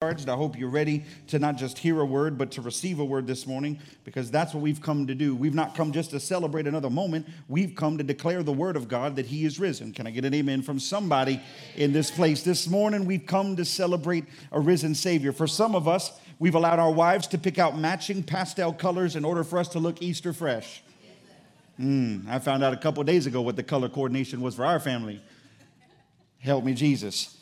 I hope you're ready to not just hear a word, but to receive a word this morning, because that's what we've come to do. We've not come just to celebrate another moment. We've come to declare the word of God that He is risen. Can I get an amen from somebody in this place? This morning, we've come to celebrate a risen Savior. For some of us, we've allowed our wives to pick out matching pastel colors in order for us to look Easter fresh. Mm, I found out a couple days ago what the color coordination was for our family. Help me, Jesus.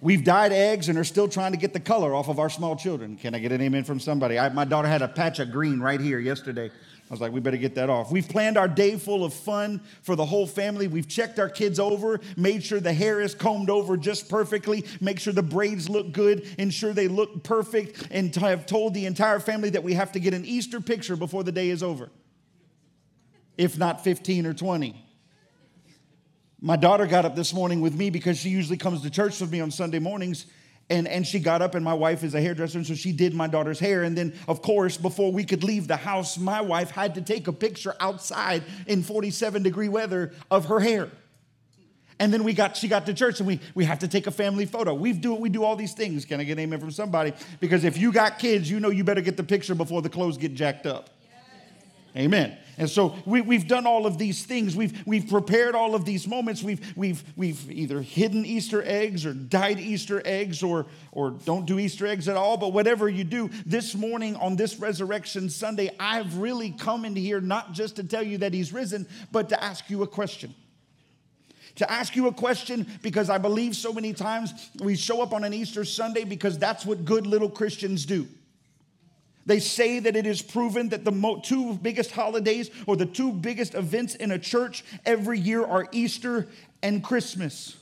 We've dyed eggs and are still trying to get the color off of our small children. Can I get an amen from somebody? I, my daughter had a patch of green right here yesterday. I was like, we better get that off. We've planned our day full of fun for the whole family. We've checked our kids over, made sure the hair is combed over just perfectly, make sure the braids look good, ensure they look perfect, and have told the entire family that we have to get an Easter picture before the day is over, if not 15 or 20. My daughter got up this morning with me because she usually comes to church with me on Sunday mornings. And, and she got up, and my wife is a hairdresser, and so she did my daughter's hair. And then, of course, before we could leave the house, my wife had to take a picture outside in 47 degree weather of her hair. And then we got she got to church and we we have to take a family photo. We do we do all these things. Can I get an amen from somebody? Because if you got kids, you know you better get the picture before the clothes get jacked up. Amen. And so we, we've done all of these things. We've, we've prepared all of these moments. We've, we've, we've either hidden Easter eggs or dyed Easter eggs or, or don't do Easter eggs at all. But whatever you do, this morning on this Resurrection Sunday, I've really come into here not just to tell you that He's risen, but to ask you a question to ask you a question because I believe so many times we show up on an Easter Sunday because that's what good little Christians do. They say that it is proven that the two biggest holidays or the two biggest events in a church every year are Easter and Christmas.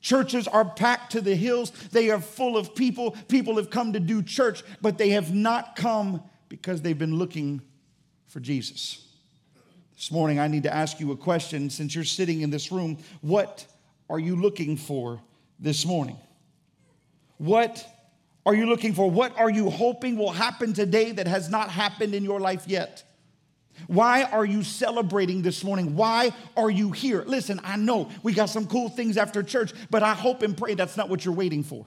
Churches are packed to the hills. They are full of people. People have come to do church, but they have not come because they've been looking for Jesus. This morning, I need to ask you a question since you're sitting in this room. What are you looking for this morning? What are you looking for? What are you hoping will happen today that has not happened in your life yet? Why are you celebrating this morning? Why are you here? Listen, I know we got some cool things after church, but I hope and pray that's not what you're waiting for.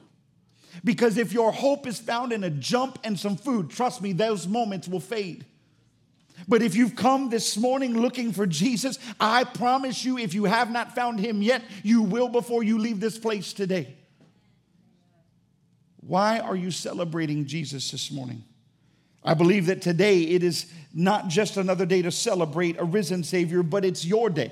Because if your hope is found in a jump and some food, trust me, those moments will fade. But if you've come this morning looking for Jesus, I promise you, if you have not found him yet, you will before you leave this place today. Why are you celebrating Jesus this morning? I believe that today it is not just another day to celebrate a risen Savior, but it's your day.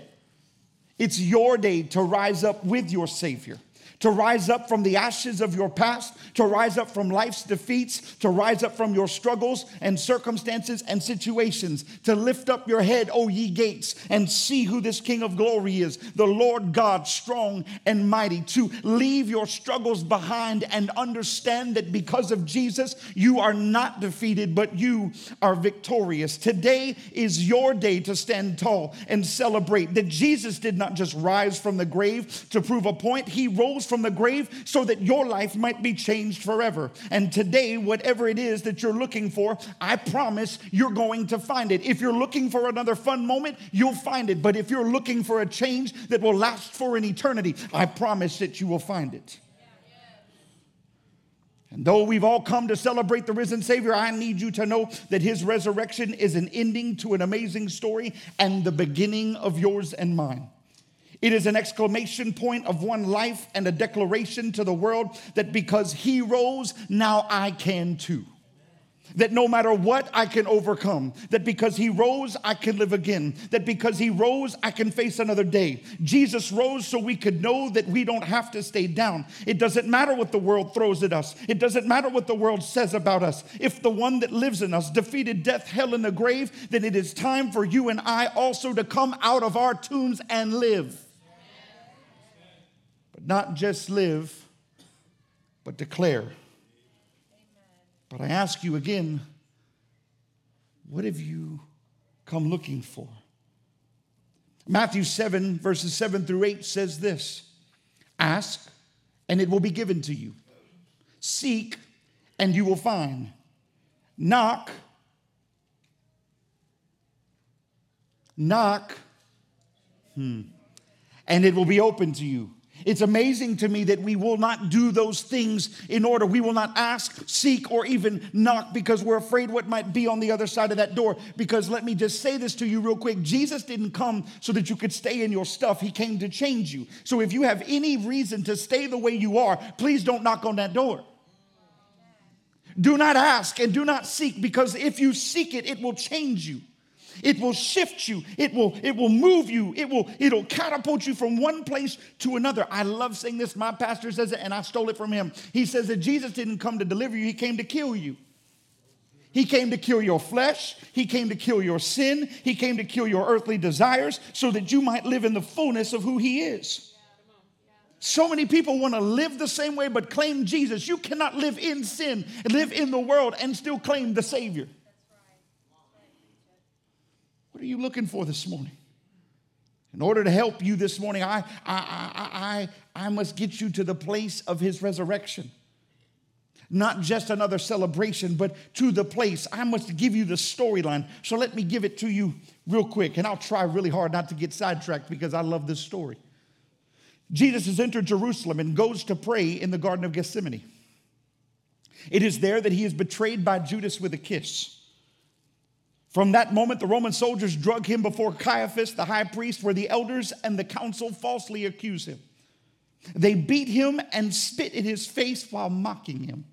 It's your day to rise up with your Savior to rise up from the ashes of your past, to rise up from life's defeats, to rise up from your struggles and circumstances and situations, to lift up your head, O ye gates, and see who this King of glory is, the Lord God, strong and mighty, to leave your struggles behind and understand that because of Jesus, you are not defeated, but you are victorious. Today is your day to stand tall and celebrate that Jesus did not just rise from the grave to prove a point, he rose from the grave so that your life might be changed forever. And today, whatever it is that you're looking for, I promise you're going to find it. If you're looking for another fun moment, you'll find it. But if you're looking for a change that will last for an eternity, I promise that you will find it. And though we've all come to celebrate the risen Savior, I need you to know that his resurrection is an ending to an amazing story and the beginning of yours and mine. It is an exclamation point of one life and a declaration to the world that because he rose, now I can too. That no matter what, I can overcome. That because he rose, I can live again. That because he rose, I can face another day. Jesus rose so we could know that we don't have to stay down. It doesn't matter what the world throws at us, it doesn't matter what the world says about us. If the one that lives in us defeated death, hell, and the grave, then it is time for you and I also to come out of our tombs and live not just live, but declare. Amen. But I ask you again, what have you come looking for? Matthew 7, verses 7 through 8 says this Ask, and it will be given to you. Seek, and you will find. Knock, knock, hmm, and it will be open to you. It's amazing to me that we will not do those things in order. We will not ask, seek, or even knock because we're afraid what might be on the other side of that door. Because let me just say this to you real quick Jesus didn't come so that you could stay in your stuff, He came to change you. So if you have any reason to stay the way you are, please don't knock on that door. Do not ask and do not seek because if you seek it, it will change you. It will shift you. It will, it will move you. It will, it'll catapult you from one place to another. I love saying this. My pastor says it, and I stole it from him. He says that Jesus didn't come to deliver you, he came to kill you. He came to kill your flesh. He came to kill your sin. He came to kill your earthly desires so that you might live in the fullness of who He is. So many people want to live the same way but claim Jesus. You cannot live in sin, live in the world, and still claim the Savior. What are you looking for this morning? In order to help you this morning, I, I, I, I, must get you to the place of his resurrection. Not just another celebration, but to the place. I must give you the storyline. So let me give it to you real quick, and I'll try really hard not to get sidetracked because I love this story. Jesus has entered Jerusalem and goes to pray in the Garden of Gethsemane. It is there that he is betrayed by Judas with a kiss. From that moment, the Roman soldiers drug him before Caiaphas, the high priest, where the elders and the council falsely accuse him. They beat him and spit in his face while mocking him.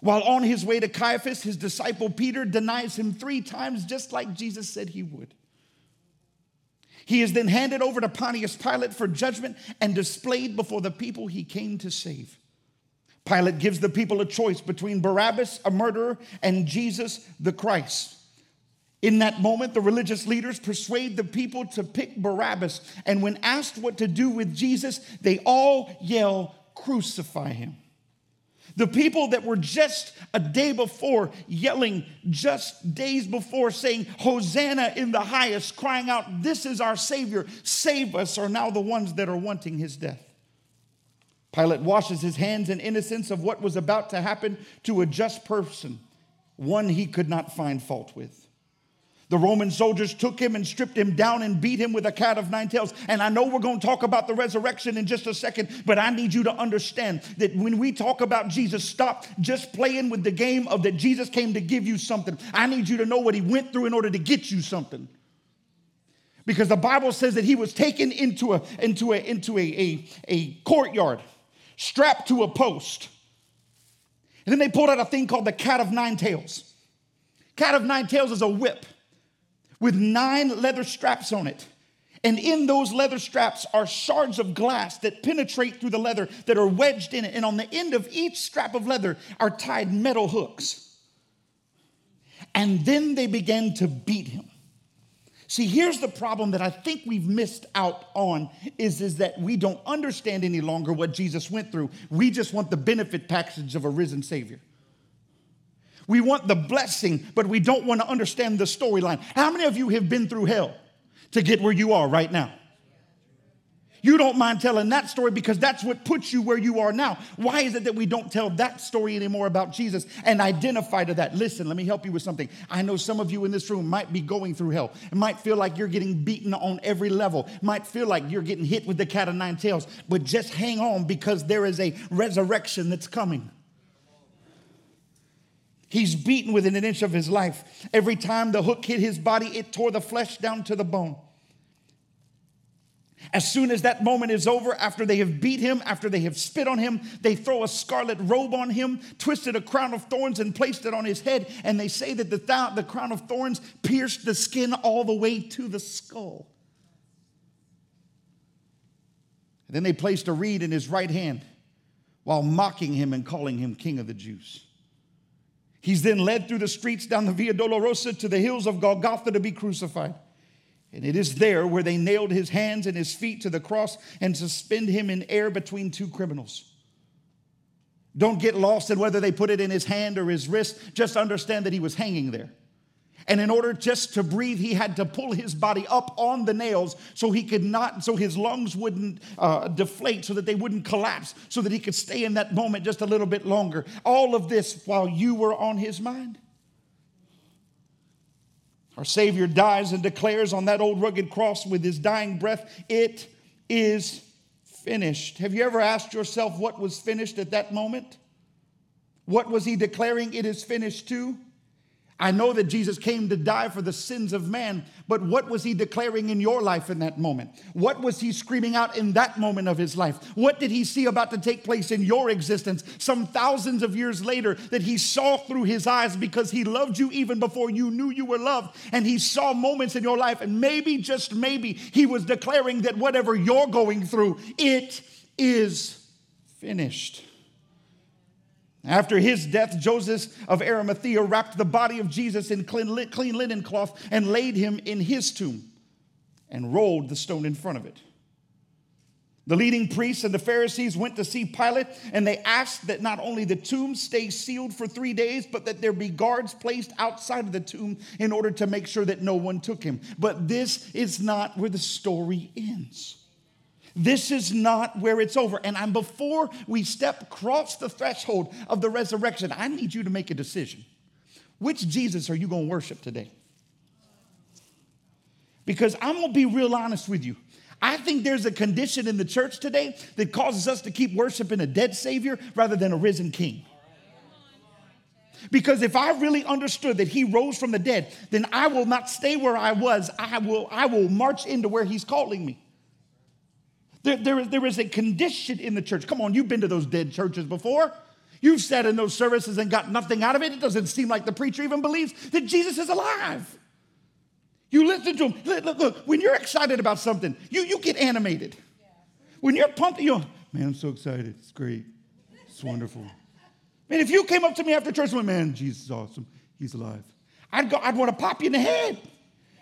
While on his way to Caiaphas, his disciple Peter denies him three times, just like Jesus said he would. He is then handed over to Pontius Pilate for judgment and displayed before the people he came to save. Pilate gives the people a choice between Barabbas, a murderer, and Jesus, the Christ. In that moment, the religious leaders persuade the people to pick Barabbas. And when asked what to do with Jesus, they all yell, Crucify him. The people that were just a day before yelling, just days before saying, Hosanna in the highest, crying out, This is our Savior, save us, are now the ones that are wanting his death. Pilate washes his hands in innocence of what was about to happen to a just person, one he could not find fault with. The Roman soldiers took him and stripped him down and beat him with a cat of nine tails. And I know we're going to talk about the resurrection in just a second, but I need you to understand that when we talk about Jesus, stop just playing with the game of that Jesus came to give you something. I need you to know what he went through in order to get you something. Because the Bible says that he was taken into a, into a, into a, a, a courtyard, strapped to a post. And then they pulled out a thing called the cat of nine tails. Cat of nine tails is a whip with nine leather straps on it. And in those leather straps are shards of glass that penetrate through the leather that are wedged in it. And on the end of each strap of leather are tied metal hooks. And then they began to beat him. See, here's the problem that I think we've missed out on is, is that we don't understand any longer what Jesus went through. We just want the benefit package of a risen Savior. We want the blessing, but we don't want to understand the storyline. How many of you have been through hell to get where you are right now? You don't mind telling that story because that's what puts you where you are now. Why is it that we don't tell that story anymore about Jesus and identify to that? Listen, let me help you with something. I know some of you in this room might be going through hell. It might feel like you're getting beaten on every level. Might feel like you're getting hit with the cat of nine tails. But just hang on because there is a resurrection that's coming. He's beaten within an inch of his life. Every time the hook hit his body, it tore the flesh down to the bone. As soon as that moment is over, after they have beat him, after they have spit on him, they throw a scarlet robe on him, twisted a crown of thorns, and placed it on his head. And they say that the, th- the crown of thorns pierced the skin all the way to the skull. And then they placed a reed in his right hand while mocking him and calling him king of the Jews. He's then led through the streets down the Via Dolorosa to the hills of Golgotha to be crucified. And it is there where they nailed his hands and his feet to the cross and suspend him in air between two criminals. Don't get lost in whether they put it in his hand or his wrist. Just understand that he was hanging there. And in order just to breathe, he had to pull his body up on the nails so he could not, so his lungs wouldn't uh, deflate, so that they wouldn't collapse, so that he could stay in that moment just a little bit longer. All of this while you were on his mind. Our Savior dies and declares on that old rugged cross with his dying breath, It is finished. Have you ever asked yourself what was finished at that moment? What was he declaring it is finished to? I know that Jesus came to die for the sins of man, but what was he declaring in your life in that moment? What was he screaming out in that moment of his life? What did he see about to take place in your existence some thousands of years later that he saw through his eyes because he loved you even before you knew you were loved? And he saw moments in your life, and maybe, just maybe, he was declaring that whatever you're going through, it is finished. After his death, Joseph of Arimathea wrapped the body of Jesus in clean, linen cloth and laid him in his tomb and rolled the stone in front of it. The leading priests and the Pharisees went to see Pilate and they asked that not only the tomb stay sealed for three days, but that there be guards placed outside of the tomb in order to make sure that no one took him. But this is not where the story ends. This is not where it's over. And I'm before we step across the threshold of the resurrection, I need you to make a decision. Which Jesus are you going to worship today? Because I'm going to be real honest with you. I think there's a condition in the church today that causes us to keep worshiping a dead Savior rather than a risen King. Because if I really understood that he rose from the dead, then I will not stay where I was. I will, I will march into where he's calling me. There, there, there is a condition in the church. Come on, you've been to those dead churches before. You've sat in those services and got nothing out of it. It doesn't seem like the preacher even believes that Jesus is alive. You listen to him. Look, look, when you're excited about something, you, you get animated. When you're pumped, you're, man, I'm so excited. It's great. It's wonderful. Man, if you came up to me after church and went, man, Jesus is awesome. He's alive. I'd go, I'd want to pop you in the head.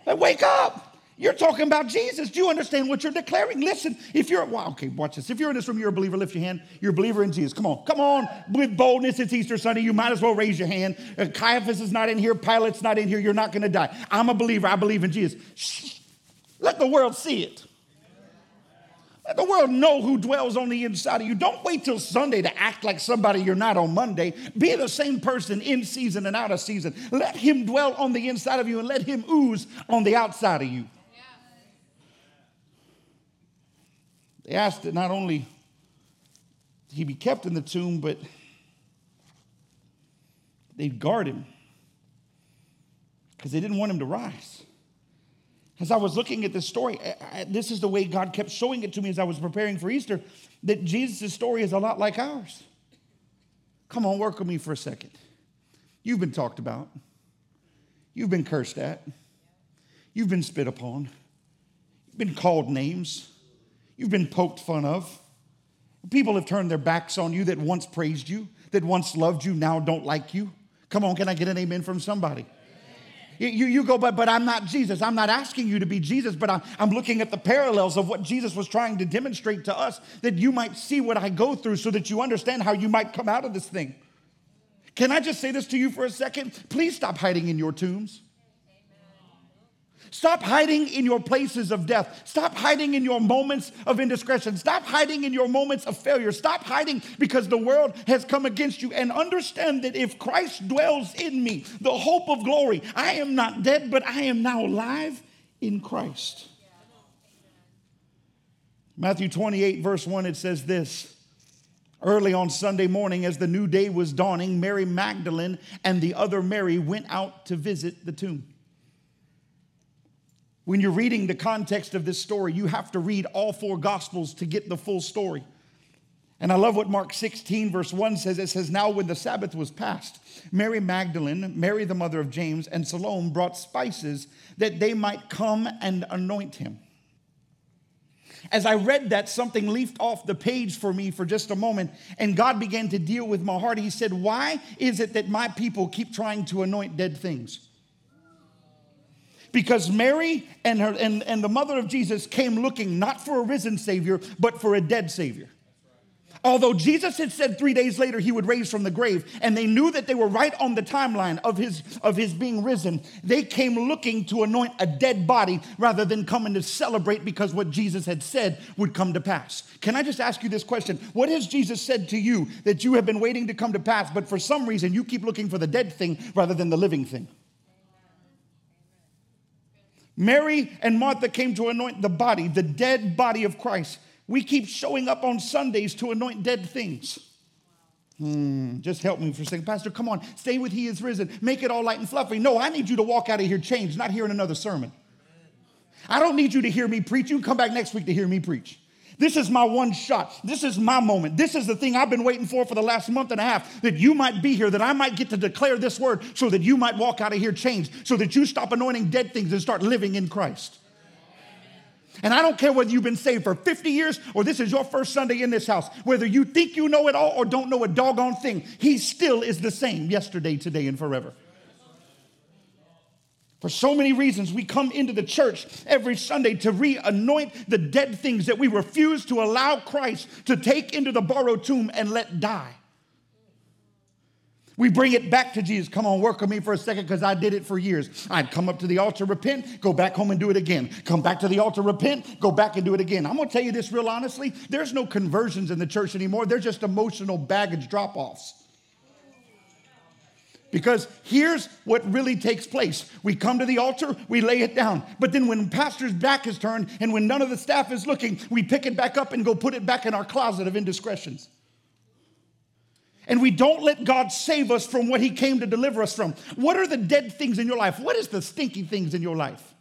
Like, wake up. You're talking about Jesus. Do you understand what you're declaring? Listen, if you're, well, okay, watch this. If you're in this room, you're a believer, lift your hand. You're a believer in Jesus. Come on, come on, with boldness. It's Easter Sunday. You might as well raise your hand. Uh, Caiaphas is not in here. Pilate's not in here. You're not going to die. I'm a believer. I believe in Jesus. Shh. Let the world see it. Let the world know who dwells on the inside of you. Don't wait till Sunday to act like somebody you're not on Monday. Be the same person in season and out of season. Let him dwell on the inside of you and let him ooze on the outside of you. They asked that not only he be kept in the tomb, but they'd guard him because they didn't want him to rise. As I was looking at this story, I, this is the way God kept showing it to me as I was preparing for Easter that Jesus' story is a lot like ours. Come on, work with me for a second. You've been talked about, you've been cursed at, you've been spit upon, you've been called names. You've been poked fun of. People have turned their backs on you that once praised you, that once loved you, now don't like you. Come on, can I get an amen from somebody? You, you go, but, but I'm not Jesus. I'm not asking you to be Jesus, but I'm, I'm looking at the parallels of what Jesus was trying to demonstrate to us that you might see what I go through so that you understand how you might come out of this thing. Can I just say this to you for a second? Please stop hiding in your tombs. Stop hiding in your places of death. Stop hiding in your moments of indiscretion. Stop hiding in your moments of failure. Stop hiding because the world has come against you. And understand that if Christ dwells in me, the hope of glory, I am not dead, but I am now alive in Christ. Matthew 28, verse 1, it says this. Early on Sunday morning, as the new day was dawning, Mary Magdalene and the other Mary went out to visit the tomb. When you're reading the context of this story, you have to read all four gospels to get the full story. And I love what Mark 16, verse 1 says. It says, Now when the Sabbath was past, Mary Magdalene, Mary the mother of James, and Salome brought spices that they might come and anoint him. As I read that, something leaped off the page for me for just a moment, and God began to deal with my heart. He said, Why is it that my people keep trying to anoint dead things? Because Mary and, her, and, and the mother of Jesus came looking not for a risen Savior, but for a dead Savior. Although Jesus had said three days later he would raise from the grave, and they knew that they were right on the timeline of his, of his being risen, they came looking to anoint a dead body rather than coming to celebrate because what Jesus had said would come to pass. Can I just ask you this question? What has Jesus said to you that you have been waiting to come to pass, but for some reason you keep looking for the dead thing rather than the living thing? Mary and Martha came to anoint the body, the dead body of Christ. We keep showing up on Sundays to anoint dead things. Hmm, just help me for a second. Pastor, come on, stay with He is risen. Make it all light and fluffy. No, I need you to walk out of here changed, not hearing another sermon. I don't need you to hear me preach. You come back next week to hear me preach. This is my one shot. This is my moment. This is the thing I've been waiting for for the last month and a half that you might be here, that I might get to declare this word so that you might walk out of here changed, so that you stop anointing dead things and start living in Christ. And I don't care whether you've been saved for 50 years or this is your first Sunday in this house, whether you think you know it all or don't know a doggone thing, He still is the same yesterday, today, and forever. For so many reasons, we come into the church every Sunday to re anoint the dead things that we refuse to allow Christ to take into the borrowed tomb and let die. We bring it back to Jesus. Come on, work with me for a second because I did it for years. I'd come up to the altar, repent, go back home and do it again. Come back to the altar, repent, go back and do it again. I'm going to tell you this real honestly. There's no conversions in the church anymore, they're just emotional baggage drop offs. Because here's what really takes place. We come to the altar, we lay it down. But then when pastor's back is turned and when none of the staff is looking, we pick it back up and go put it back in our closet of indiscretions. And we don't let God save us from what he came to deliver us from. What are the dead things in your life? What is the stinky things in your life?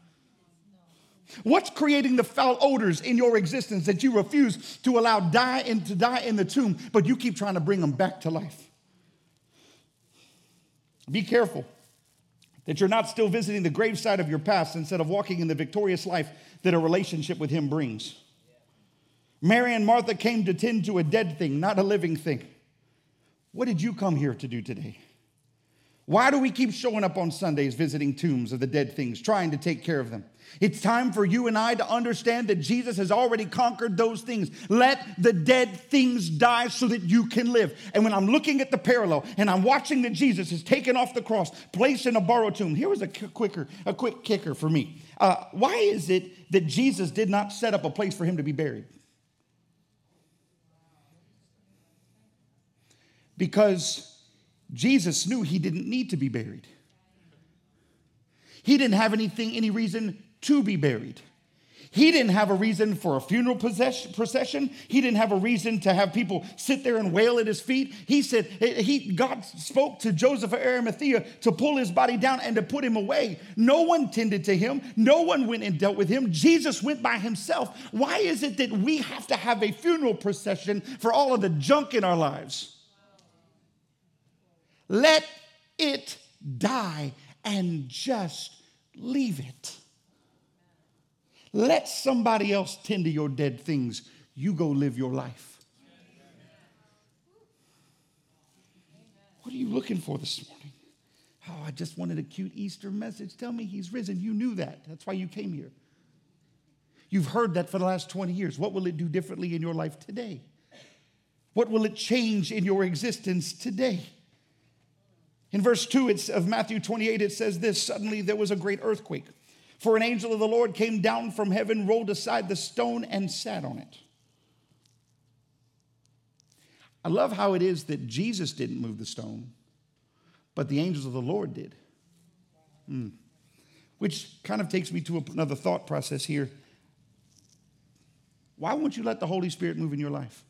What's creating the foul odors in your existence that you refuse to allow die and to die in the tomb, but you keep trying to bring them back to life? Be careful that you're not still visiting the graveside of your past instead of walking in the victorious life that a relationship with Him brings. Mary and Martha came to tend to a dead thing, not a living thing. What did you come here to do today? Why do we keep showing up on Sundays visiting tombs of the dead things, trying to take care of them? It's time for you and I to understand that Jesus has already conquered those things. Let the dead things die so that you can live. And when I'm looking at the parallel and I'm watching that Jesus is taken off the cross, placed in a borrowed tomb, here was a quicker, a quick kicker for me. Uh, why is it that Jesus did not set up a place for him to be buried? Because Jesus knew he didn't need to be buried. He didn't have anything, any reason to be buried. He didn't have a reason for a funeral procession. He didn't have a reason to have people sit there and wail at his feet. He said, he, God spoke to Joseph of Arimathea to pull his body down and to put him away. No one tended to him. No one went and dealt with him. Jesus went by himself. Why is it that we have to have a funeral procession for all of the junk in our lives? Let it die and just leave it. Let somebody else tend to your dead things. You go live your life. What are you looking for this morning? Oh, I just wanted a cute Easter message. Tell me he's risen. You knew that. That's why you came here. You've heard that for the last 20 years. What will it do differently in your life today? What will it change in your existence today? In verse 2 of Matthew 28, it says this Suddenly there was a great earthquake, for an angel of the Lord came down from heaven, rolled aside the stone, and sat on it. I love how it is that Jesus didn't move the stone, but the angels of the Lord did. Hmm. Which kind of takes me to another thought process here. Why won't you let the Holy Spirit move in your life?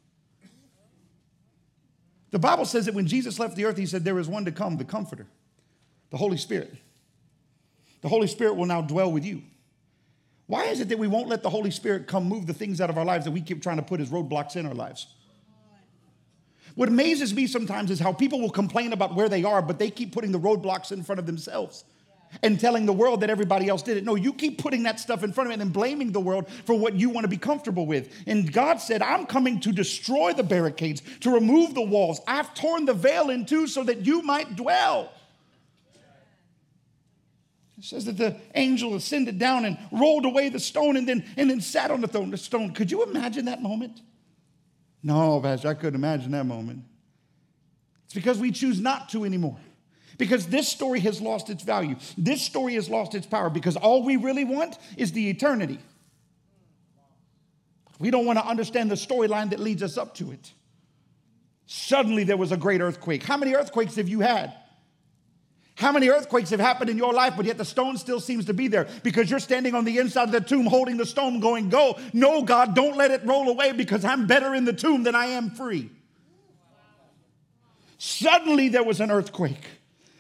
The Bible says that when Jesus left the earth, he said, There is one to come, the Comforter, the Holy Spirit. The Holy Spirit will now dwell with you. Why is it that we won't let the Holy Spirit come move the things out of our lives that we keep trying to put as roadblocks in our lives? What amazes me sometimes is how people will complain about where they are, but they keep putting the roadblocks in front of themselves and telling the world that everybody else did it. No, you keep putting that stuff in front of it and blaming the world for what you want to be comfortable with. And God said, I'm coming to destroy the barricades, to remove the walls. I've torn the veil in two so that you might dwell. It says that the angel ascended down and rolled away the stone and then, and then sat on the stone. Could you imagine that moment? No, Pastor, I couldn't imagine that moment. It's because we choose not to anymore. Because this story has lost its value. This story has lost its power because all we really want is the eternity. We don't want to understand the storyline that leads us up to it. Suddenly there was a great earthquake. How many earthquakes have you had? How many earthquakes have happened in your life, but yet the stone still seems to be there because you're standing on the inside of the tomb holding the stone, going, Go. No, God, don't let it roll away because I'm better in the tomb than I am free. Suddenly there was an earthquake.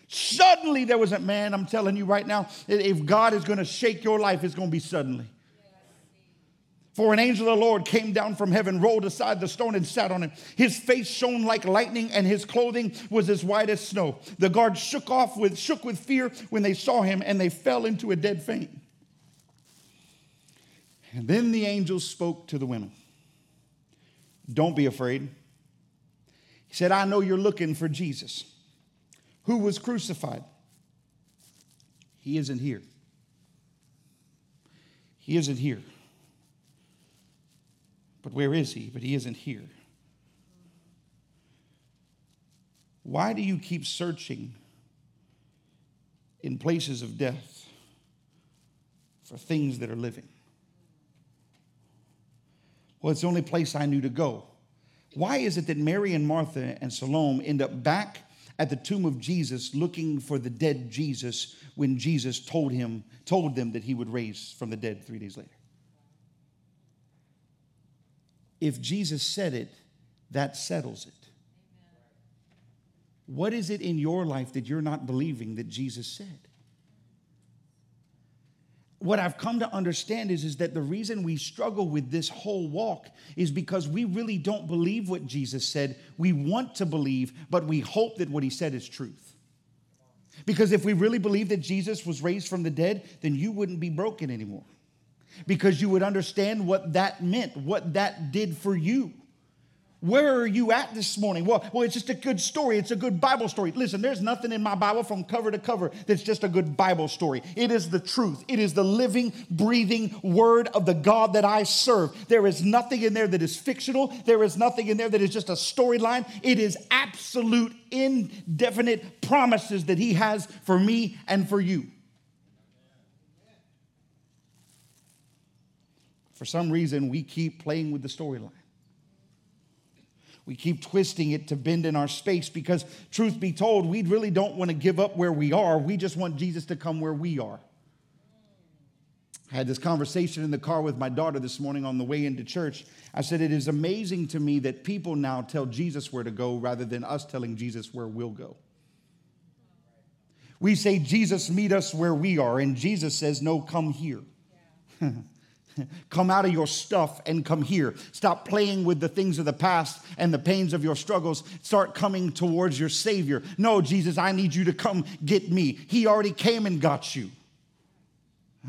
Suddenly there was a man, I'm telling you right now, if God is going to shake your life, it's going to be suddenly. For an angel of the Lord came down from heaven, rolled aside the stone, and sat on it. His face shone like lightning, and his clothing was as white as snow. The guards shook off with shook with fear when they saw him, and they fell into a dead faint. And then the angel spoke to the women. Don't be afraid. He said, I know you're looking for Jesus, who was crucified. He isn't here. He isn't here. But where is he? But he isn't here. Why do you keep searching in places of death for things that are living? Well, it's the only place I knew to go. Why is it that Mary and Martha and Salome end up back at the tomb of Jesus looking for the dead Jesus when Jesus told him told them that he would raise from the dead 3 days later? If Jesus said it, that settles it. What is it in your life that you're not believing that Jesus said? What I've come to understand is, is that the reason we struggle with this whole walk is because we really don't believe what Jesus said. We want to believe, but we hope that what he said is truth. Because if we really believe that Jesus was raised from the dead, then you wouldn't be broken anymore because you would understand what that meant, what that did for you. Where are you at this morning? Well, well, it's just a good story. It's a good Bible story. Listen, there's nothing in my Bible from cover to cover that's just a good Bible story. It is the truth. It is the living, breathing word of the God that I serve. There is nothing in there that is fictional. There is nothing in there that is just a storyline. It is absolute, indefinite promises that He has for me and for you. For some reason, we keep playing with the storyline. We keep twisting it to bend in our space because, truth be told, we really don't want to give up where we are. We just want Jesus to come where we are. I had this conversation in the car with my daughter this morning on the way into church. I said, It is amazing to me that people now tell Jesus where to go rather than us telling Jesus where we'll go. We say, Jesus, meet us where we are. And Jesus says, No, come here. Come out of your stuff and come here. Stop playing with the things of the past and the pains of your struggles. Start coming towards your Savior. No, Jesus, I need you to come get me. He already came and got you.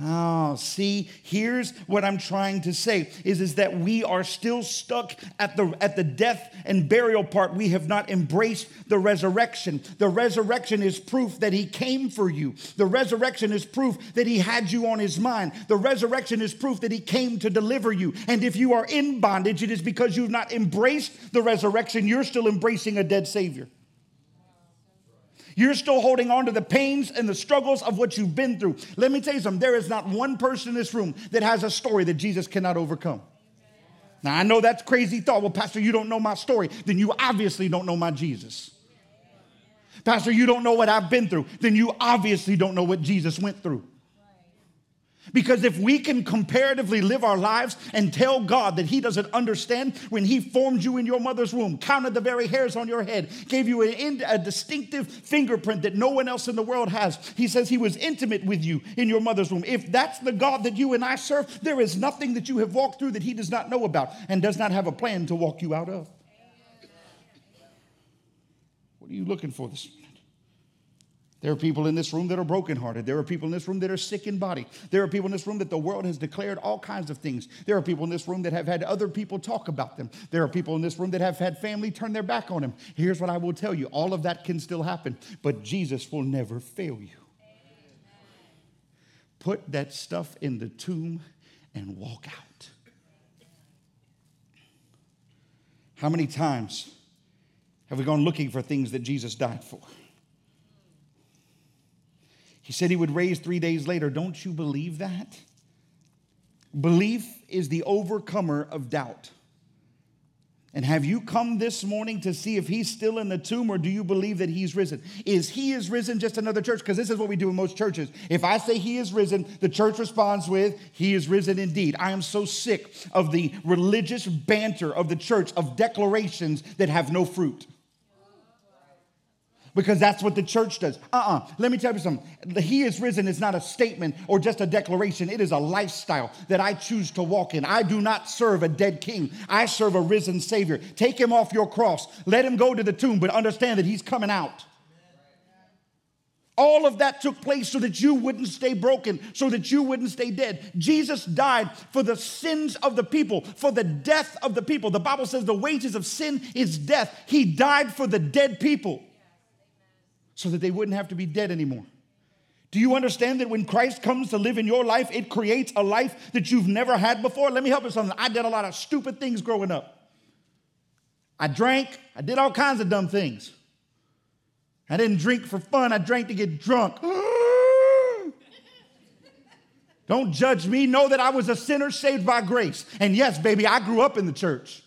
Oh, see, here's what I'm trying to say is, is that we are still stuck at the at the death and burial part. We have not embraced the resurrection. The resurrection is proof that he came for you. The resurrection is proof that he had you on his mind. The resurrection is proof that he came to deliver you. And if you are in bondage, it is because you've not embraced the resurrection. You're still embracing a dead savior. You're still holding on to the pains and the struggles of what you've been through. Let me tell you something there is not one person in this room that has a story that Jesus cannot overcome. Now, I know that's crazy thought. Well, Pastor, you don't know my story. Then you obviously don't know my Jesus. Pastor, you don't know what I've been through. Then you obviously don't know what Jesus went through. Because if we can comparatively live our lives and tell God that He doesn't understand when He formed you in your mother's womb, counted the very hairs on your head, gave you a, a distinctive fingerprint that no one else in the world has, He says He was intimate with you in your mother's womb. If that's the God that you and I serve, there is nothing that you have walked through that He does not know about and does not have a plan to walk you out of. What are you looking for this morning? There are people in this room that are brokenhearted. There are people in this room that are sick in body. There are people in this room that the world has declared all kinds of things. There are people in this room that have had other people talk about them. There are people in this room that have had family turn their back on them. Here's what I will tell you all of that can still happen, but Jesus will never fail you. Put that stuff in the tomb and walk out. How many times have we gone looking for things that Jesus died for? He said he would raise three days later. Don't you believe that? Belief is the overcomer of doubt. And have you come this morning to see if he's still in the tomb or do you believe that he's risen? Is he is risen just another church? Because this is what we do in most churches. If I say he is risen, the church responds with, he is risen indeed. I am so sick of the religious banter of the church, of declarations that have no fruit because that's what the church does. Uh uh-uh. uh Let me tell you something. He is risen is not a statement or just a declaration, it is a lifestyle that I choose to walk in. I do not serve a dead king, I serve a risen Savior. Take him off your cross, let him go to the tomb, but understand that he's coming out. All of that took place so that you wouldn't stay broken, so that you wouldn't stay dead. Jesus died for the sins of the people, for the death of the people. The Bible says the wages of sin is death. He died for the dead people so that they wouldn't have to be dead anymore. Do you understand that when Christ comes to live in your life, it creates a life that you've never had before? Let me help you something. I did a lot of stupid things growing up. I drank, I did all kinds of dumb things. I didn't drink for fun, I drank to get drunk. Don't judge me. Know that I was a sinner saved by grace. And yes, baby, I grew up in the church.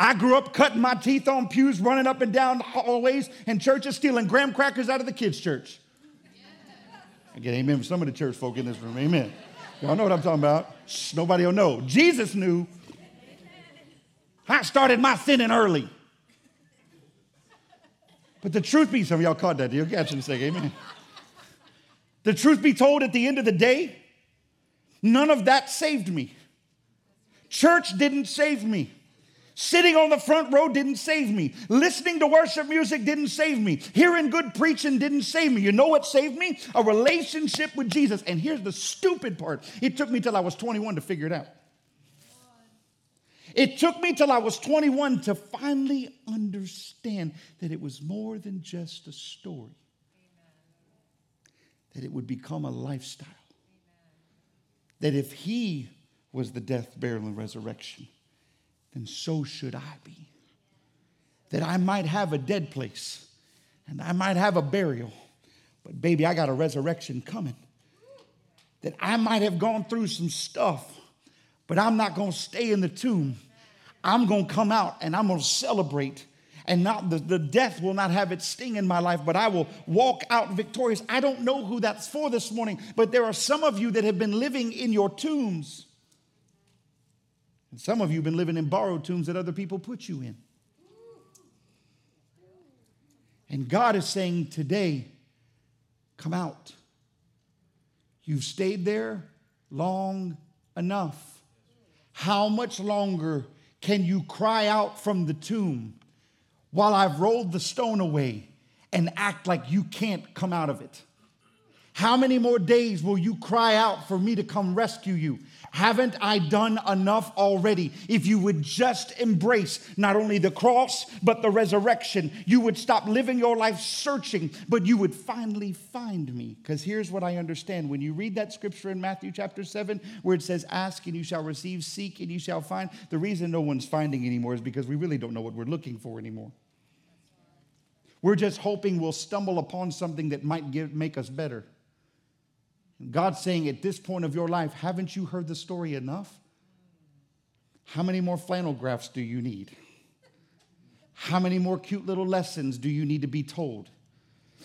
I grew up cutting my teeth on pews, running up and down hallways and churches, stealing graham crackers out of the kids' church. I get amen from some of the church folk in this room. Amen. Y'all know what I'm talking about. Shh, nobody will know. Jesus knew. I started my sinning early. But the truth be, some of y'all caught that. You'll catch in a second. Amen. The truth be told, at the end of the day, none of that saved me. Church didn't save me. Sitting on the front row didn't save me. Listening to worship music didn't save me. Hearing good preaching didn't save me. You know what saved me? A relationship with Jesus. And here's the stupid part it took me till I was 21 to figure it out. It took me till I was 21 to finally understand that it was more than just a story, that it would become a lifestyle. That if He was the death, burial, and resurrection, then so should I be. That I might have a dead place and I might have a burial, but baby, I got a resurrection coming. That I might have gone through some stuff, but I'm not gonna stay in the tomb. I'm gonna come out and I'm gonna celebrate. And not the, the death will not have its sting in my life, but I will walk out victorious. I don't know who that's for this morning, but there are some of you that have been living in your tombs and some of you have been living in borrowed tombs that other people put you in. And God is saying today, come out. You've stayed there long enough. How much longer can you cry out from the tomb while I've rolled the stone away and act like you can't come out of it? How many more days will you cry out for me to come rescue you? Haven't I done enough already? If you would just embrace not only the cross, but the resurrection, you would stop living your life searching, but you would finally find me. Because here's what I understand when you read that scripture in Matthew chapter 7, where it says, Ask and you shall receive, seek and you shall find. The reason no one's finding anymore is because we really don't know what we're looking for anymore. We're just hoping we'll stumble upon something that might give, make us better. God's saying at this point of your life, haven't you heard the story enough? How many more flannel graphs do you need? How many more cute little lessons do you need to be told?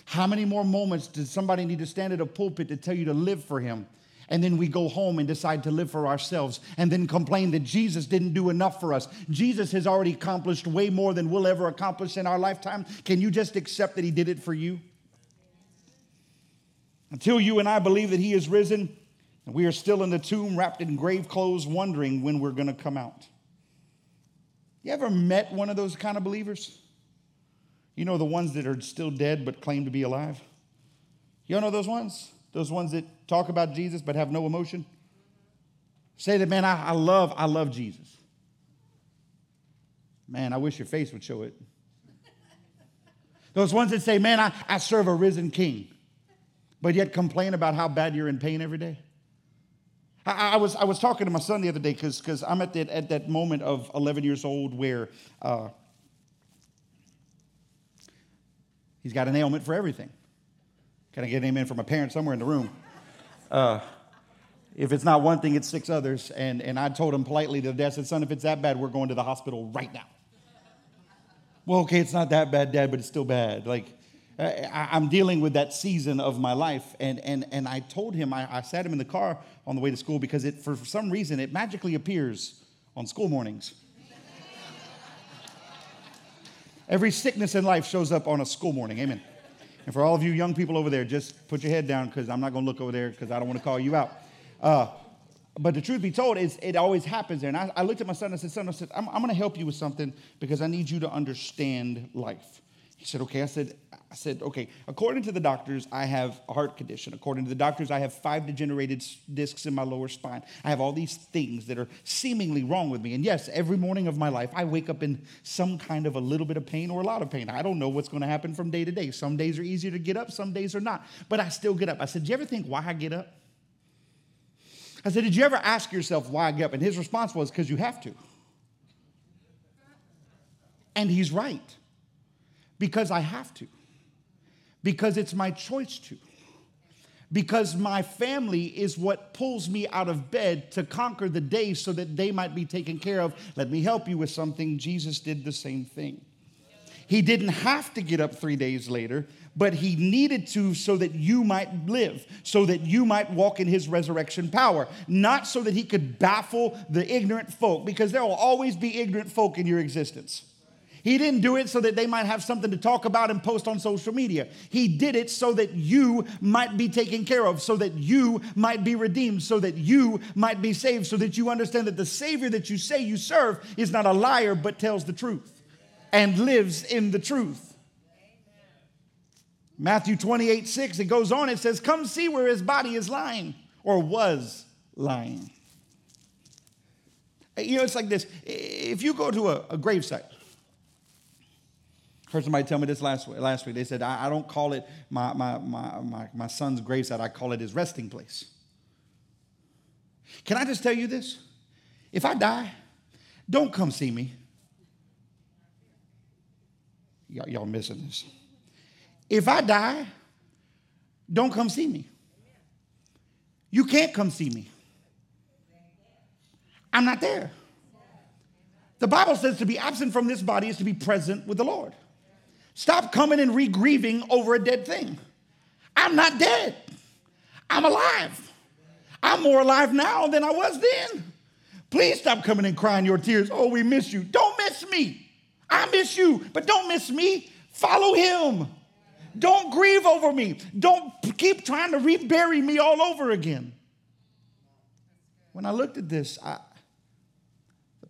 How many more moments does somebody need to stand at a pulpit to tell you to live for Him? And then we go home and decide to live for ourselves and then complain that Jesus didn't do enough for us. Jesus has already accomplished way more than we'll ever accomplish in our lifetime. Can you just accept that He did it for you? Until you and I believe that he is risen, and we are still in the tomb wrapped in grave clothes, wondering when we're going to come out. You ever met one of those kind of believers? You know, the ones that are still dead but claim to be alive? You know those ones? Those ones that talk about Jesus but have no emotion? Say that, man, I, I love, I love Jesus. Man, I wish your face would show it. Those ones that say, man, I, I serve a risen king but yet complain about how bad you're in pain every day? I, I was, I was talking to my son the other day because I'm at that, at that moment of 11 years old where uh, he's got an ailment for everything. Can I get an amen from a parent somewhere in the room? Uh, If it's not one thing, it's six others. And, and I told him politely to dad, I said, son, if it's that bad, we're going to the hospital right now. well, okay, it's not that bad, dad, but it's still bad. Like, I, am dealing with that season of my life. And, and, and I told him, I, I sat him in the car on the way to school because it, for some reason, it magically appears on school mornings. Every sickness in life shows up on a school morning. Amen. And for all of you young people over there, just put your head down because I'm not going to look over there because I don't want to call you out. Uh, but the truth be told, is it always happens there. And I, I looked at my son and I said, Son, I said, I'm, I'm going to help you with something because I need you to understand life. He said, Okay. I said, I said, okay, according to the doctors, I have a heart condition. According to the doctors, I have five degenerated discs in my lower spine. I have all these things that are seemingly wrong with me. And yes, every morning of my life, I wake up in some kind of a little bit of pain or a lot of pain. I don't know what's going to happen from day to day. Some days are easier to get up, some days are not. But I still get up. I said, Do you ever think why I get up? I said, Did you ever ask yourself why I get up? And his response was, Because you have to. And he's right. Because I have to because it's my choice to. Because my family is what pulls me out of bed to conquer the day so that they might be taken care of. Let me help you with something. Jesus did the same thing. He didn't have to get up three days later, but he needed to so that you might live, so that you might walk in his resurrection power, not so that he could baffle the ignorant folk, because there will always be ignorant folk in your existence. He didn't do it so that they might have something to talk about and post on social media. He did it so that you might be taken care of, so that you might be redeemed, so that you might be saved, so that you understand that the Savior that you say you serve is not a liar but tells the truth and lives in the truth. Matthew 28 6, it goes on, it says, Come see where his body is lying or was lying. You know, it's like this if you go to a, a gravesite, heard somebody tell me this last week. Last week. They said, I, I don't call it my, my, my, my, my son's gravesite, I call it his resting place. Can I just tell you this? If I die, don't come see me. Y'all, y'all missing this. If I die, don't come see me. You can't come see me. I'm not there. The Bible says to be absent from this body is to be present with the Lord. Stop coming and re-grieving over a dead thing. I'm not dead. I'm alive. I'm more alive now than I was then. Please stop coming and crying your tears. Oh, we miss you. Don't miss me. I miss you, but don't miss me. Follow him. Don't grieve over me. Don't keep trying to rebury me all over again. When I looked at this, I,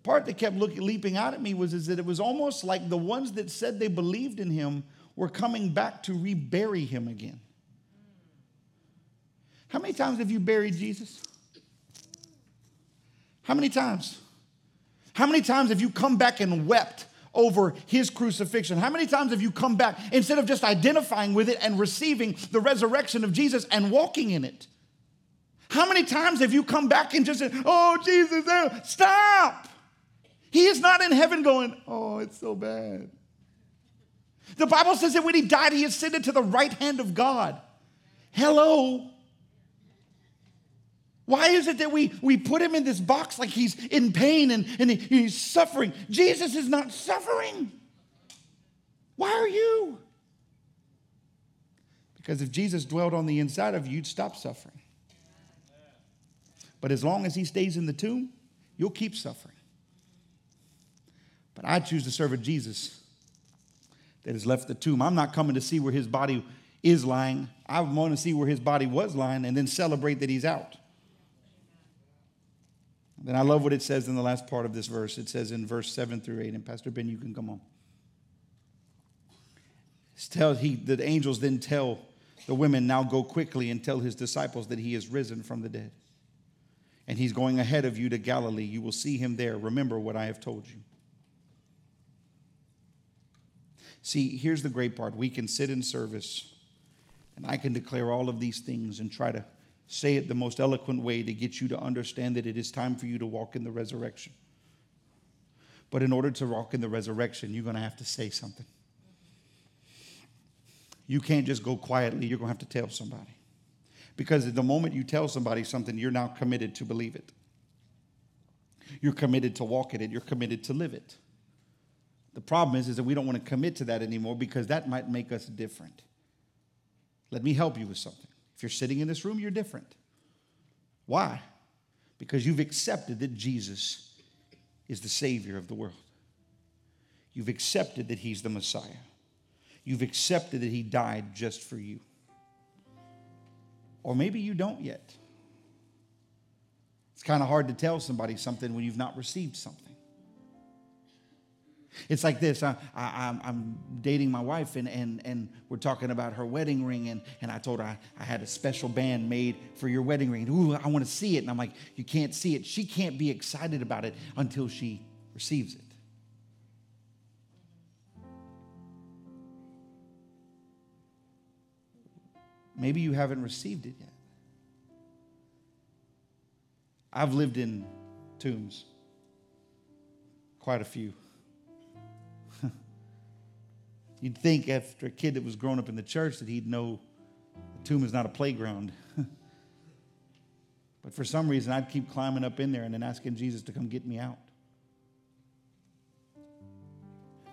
part that kept looking, leaping out at me was is that it was almost like the ones that said they believed in him were coming back to rebury him again. How many times have you buried Jesus? How many times? How many times have you come back and wept over his crucifixion? How many times have you come back instead of just identifying with it and receiving the resurrection of Jesus and walking in it? How many times have you come back and just said, Oh, Jesus, eh, stop? He is not in heaven going, oh, it's so bad. The Bible says that when he died, he ascended to the right hand of God. Hello. Why is it that we, we put him in this box like he's in pain and, and he, he's suffering? Jesus is not suffering. Why are you? Because if Jesus dwelled on the inside of you, you'd stop suffering. But as long as he stays in the tomb, you'll keep suffering. But I choose to serve a Jesus that has left the tomb. I'm not coming to see where his body is lying. I want to see where his body was lying and then celebrate that he's out. Then I love what it says in the last part of this verse. It says in verse 7 through 8, and Pastor Ben, you can come on. Tell, he, the angels then tell the women, Now go quickly and tell his disciples that he is risen from the dead. And he's going ahead of you to Galilee. You will see him there. Remember what I have told you. See, here's the great part we can sit in service and I can declare all of these things and try to say it the most eloquent way to get you to understand that it is time for you to walk in the resurrection. But in order to walk in the resurrection, you're going to have to say something. You can't just go quietly, you're going to have to tell somebody. Because the moment you tell somebody something, you're now committed to believe it. You're committed to walk in it. You're committed to live it. The problem is, is that we don't want to commit to that anymore because that might make us different. Let me help you with something. If you're sitting in this room, you're different. Why? Because you've accepted that Jesus is the Savior of the world. You've accepted that He's the Messiah. You've accepted that He died just for you. Or maybe you don't yet. It's kind of hard to tell somebody something when you've not received something. It's like this I, am dating my wife, and, and, and we're talking about her wedding ring. And, and I told her I, I had a special band made for your wedding ring. Ooh, I want to see it. And I'm like, You can't see it. She can't be excited about it until she receives it. Maybe you haven't received it yet. I've lived in tombs, quite a few. You'd think after a kid that was growing up in the church that he'd know the tomb is not a playground. but for some reason, I'd keep climbing up in there and then asking Jesus to come get me out.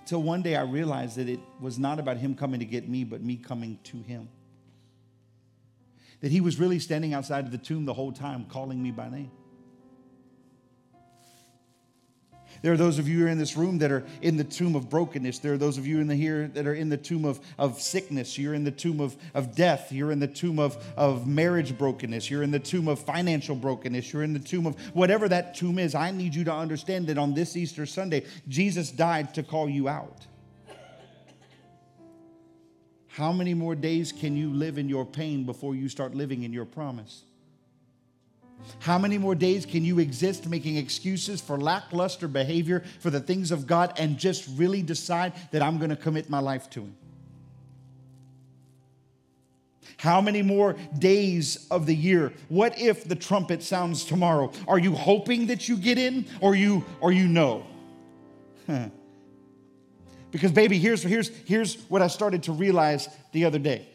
Till one day I realized that it was not about him coming to get me, but me coming to him. That he was really standing outside of the tomb the whole time, calling me by name. There are those of you who are in this room that are in the tomb of brokenness. There are those of you in the here that are in the tomb of, of sickness. You're in the tomb of, of death. You're in the tomb of, of marriage brokenness. You're in the tomb of financial brokenness. You're in the tomb of whatever that tomb is. I need you to understand that on this Easter Sunday, Jesus died to call you out. How many more days can you live in your pain before you start living in your promise? How many more days can you exist making excuses for lackluster behavior for the things of God and just really decide that I'm going to commit my life to Him? How many more days of the year? What if the trumpet sounds tomorrow? Are you hoping that you get in or you or you know? Because baby, here's here's here's what I started to realize the other day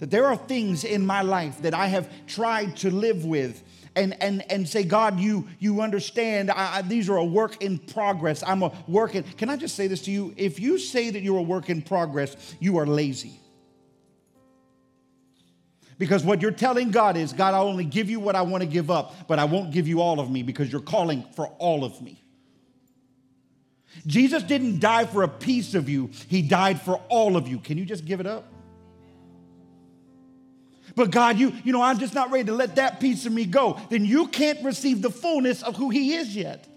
that there are things in my life that I have tried to live with and, and, and say, God, you, you understand, I, I, these are a work in progress. I'm a work in. Can I just say this to you? If you say that you're a work in progress, you are lazy. Because what you're telling God is, God, I'll only give you what I want to give up, but I won't give you all of me because you're calling for all of me. Jesus didn't die for a piece of you, He died for all of you. Can you just give it up? But God, you, you know, I'm just not ready to let that piece of me go. Then you can't receive the fullness of who He is yet.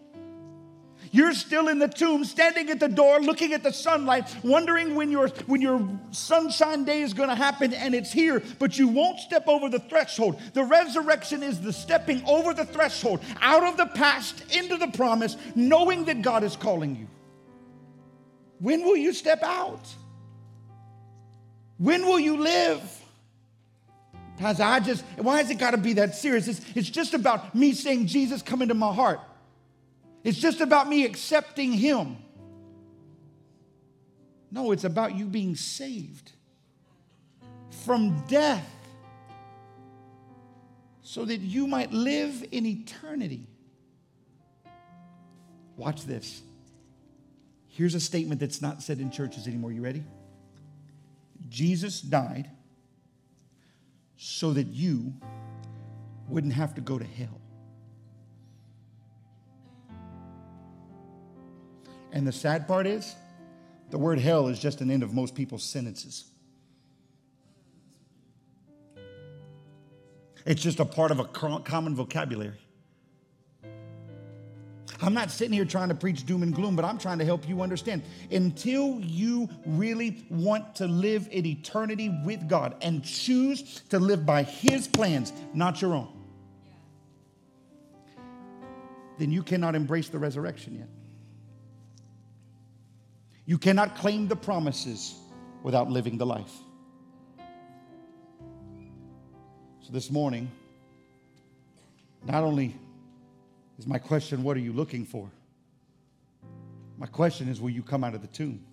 You're still in the tomb, standing at the door, looking at the sunlight, wondering when your, when your sunshine day is going to happen, and it's here, but you won't step over the threshold. The resurrection is the stepping over the threshold, out of the past, into the promise, knowing that God is calling you. When will you step out? When will you live? Pastor, I just, why has it got to be that serious? It's, it's just about me saying, Jesus, come into my heart. It's just about me accepting Him. No, it's about you being saved from death so that you might live in eternity. Watch this. Here's a statement that's not said in churches anymore. You ready? Jesus died so that you wouldn't have to go to hell. And the sad part is, the word hell is just an end of most people's sentences. It's just a part of a common vocabulary. I'm not sitting here trying to preach doom and gloom, but I'm trying to help you understand. Until you really want to live in eternity with God and choose to live by His plans, not your own, then you cannot embrace the resurrection yet. You cannot claim the promises without living the life. So this morning, not only is my question, what are you looking for? My question is, will you come out of the tomb?